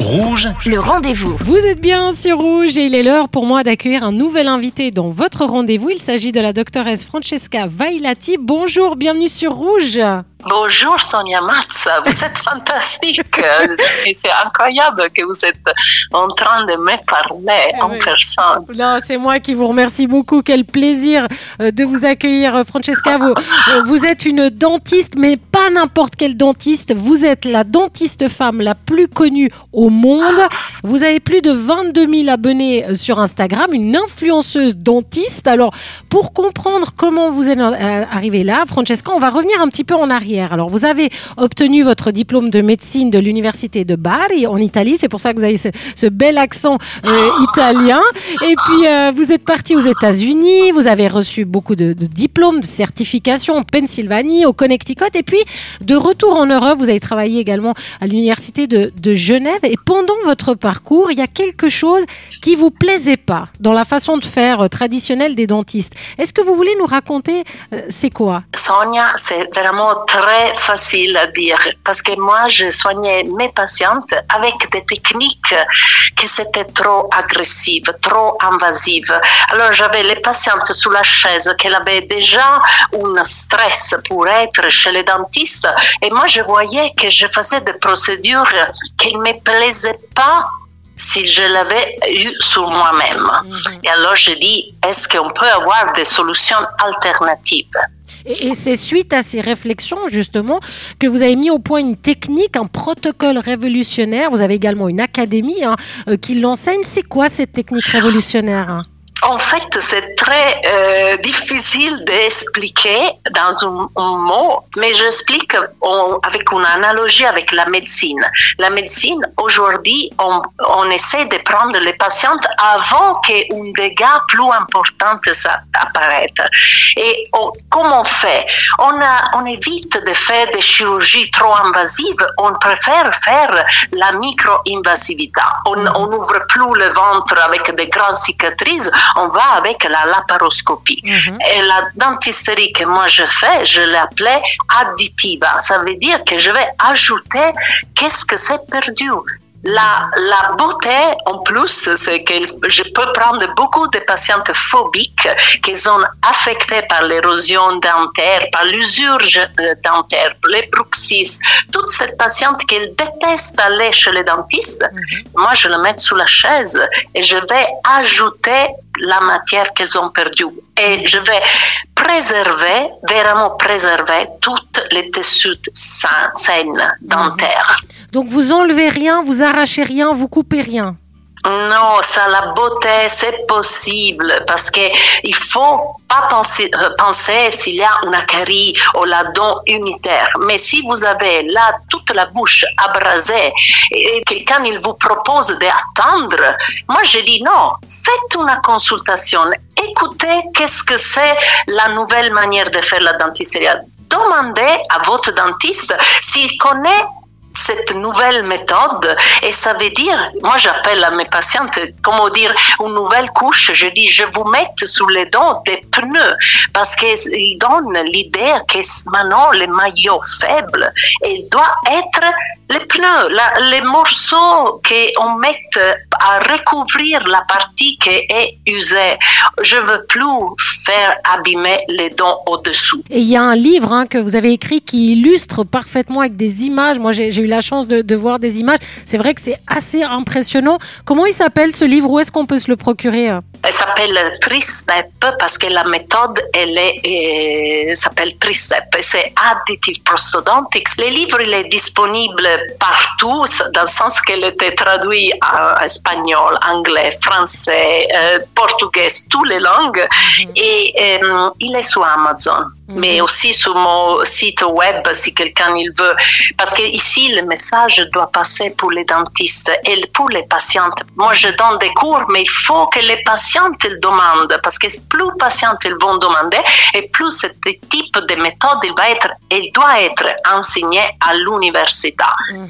Rouge, Le rendez-vous. Vous êtes bien sur Rouge et il est l'heure pour moi d'accueillir un nouvel invité dans votre rendez-vous. Il s'agit de la doctoresse Francesca Vailati. Bonjour, bienvenue sur Rouge. Bonjour Sonia Mazza, vous êtes fantastique et c'est incroyable que vous êtes en train de me parler Ah en oui. personne. Non, c'est moi qui vous remercie beaucoup. Quel plaisir euh, de vous accueillir, euh, Francesca. Vous, euh, vous êtes une dentiste, mais pas n'importe quelle dentiste. Vous êtes la dentiste femme la plus connue au monde. Vous avez plus de 22 000 abonnés euh, sur Instagram, une influenceuse dentiste. Alors, pour comprendre comment vous êtes euh, arrivée là, Francesca, on va revenir un petit peu en arrière. Alors, vous avez obtenu votre diplôme de médecine de l'université de Bari en Italie. C'est pour ça que vous avez ce, bel accent euh, italien. Et puis, vous êtes parti aux États-Unis. Vous avez reçu beaucoup de, de diplômes, de certifications en Pennsylvanie, au Connecticut. Et puis, de retour en Europe, vous avez travaillé également à l'université de, de Genève. Et pendant votre parcours, il y a quelque chose qui vous plaisait pas dans la façon de faire euh, traditionnelle des dentistes. Est-ce que vous voulez nous raconter euh, c'est quoi? Sonia, c'est vraiment très facile à dire parce que moi, je soignais mes patientes avec des techniques qui c'était trop agressives, trop invasives. Alors, j'avais les patientes sous la chaise qu'elles avaient déjà un stress pour être chez les dentistes et moi, je voyais que je faisais des procédures qui ne me plaisaient pas si je l'avais eu sur moi-même. Et alors, je dis, est-ce qu'on peut avoir des solutions alternatives? Et, c'est suite à ces réflexions, justement, que vous avez mis au point une technique, un protocole révolutionnaire. Vous avez également une académie hein, euh, qui l'enseigne. C'est quoi cette technique révolutionnaire? En fait, c'est très euh, difficile d'expliquer dans un, mot, mais j'explique avec une analogie avec la médecine. La médecine, aujourd'hui, on, essaie de prendre les patientes avant qu'un dégât plus important apparaisse. Et comment on fait? On, on évite de faire des chirurgies trop invasives, on préfère faire la micro-invasivité. On n'ouvre plus le ventre avec des grandes cicatrices, on va avec la laparoscopie. Et la dentisterie que moi je fais, je l'appelais additiva. Ça veut dire que je vais ajouter qu'est-ce que c'est perdu. La, la beauté, en plus, c'est que je peux prendre beaucoup de patientes phobiques qui sont affectées par l'érosion dentaire, par l'usure euh, dentaire, les bruxistes, toutes ces patientes qui détestent aller chez les dentistes. Moi, je les mets sous la chaise et je vais ajouter la matière qu'elles ont perdue. Et je vais préserver, vraiment préserver toutes les tissus sains, saines dentaires. Donc vous enlevez rien, vous arrachez rien, vous coupez rien. Non, ça, la beauté, c'est possible parce que il faut pas penser, euh, penser s'il y a une carie ou la dent unitaire. Mais si vous avez là toute la bouche abrasée et quelqu'un il vous propose d'attendre, moi je dis non, faites une consultation, écoutez qu'est-ce que c'est la nouvelle manière de faire la dentisterie? Demandez à votre dentiste s'il connaît cette nouvelle méthode. Et ça veut dire, moi j'appelle à mes patientes, comment dire, une nouvelle couche, je dis, je vous mets sous les dents des pneus. Parce qu'ils donnent l'idée que maintenant le maillot faible, il doit être les pneus, les morceaux qu'on met à recouvrir la partie qui est usée. Je veux plus faire abîmer les dents au-dessous. Et il y a un livre hein, que vous avez écrit qui illustre parfaitement avec des images. Moi, j'ai eu la chance de, de voir des images. C'est vrai que c'est assez impressionnant. Comment il s'appelle ce livre? Où est-ce qu'on peut se le procurer? Elle s'appelle Tristep parce que la méthode, elle est, euh, s'appelle Tristep. C'est Additive Prosthodontics. Le livre, il est disponible partout, dans le sens qu'elle était traduit en espagnol, anglais, français, euh, portugais, toutes les langues. Et euh, il est sur Amazon. Mais aussi sur mon site web si quelqu'un il veut. Parce que ici, le message doit passer pour les dentistes et pour les patientes. Moi, je donne des cours, mais il faut que les patientes ils demandent. Parce que plus les patientes ils vont demander, et plus ce type de méthode il va être, il doit être enseigné à l'université.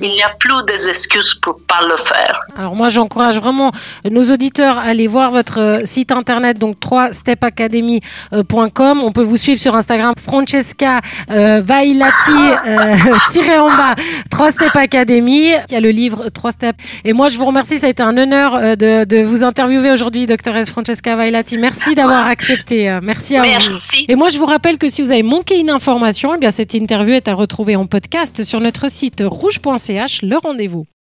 Il n'y a plus des excuses pour pas le faire. Alors moi, j'encourage vraiment nos auditeurs à aller voir votre euh, site internet, donc 3stepacademy.com. On peut vous suivre sur Instagram Francesca euh, Vailati, euh, tiré en bas, 3 Step Academy. Il y a le livre 3 Step. Et moi, je vous remercie. Ça a été un honneur euh, de, de vous interviewer aujourd'hui, doctoresse Francesca Vailati. Merci d'avoir accepté. Euh, Merci à Merci. vous. Et moi, je vous rappelle que si vous avez manqué une information, eh bien, cette interview est à retrouver en podcast sur notre site rouge.ch. Le rendez-vous.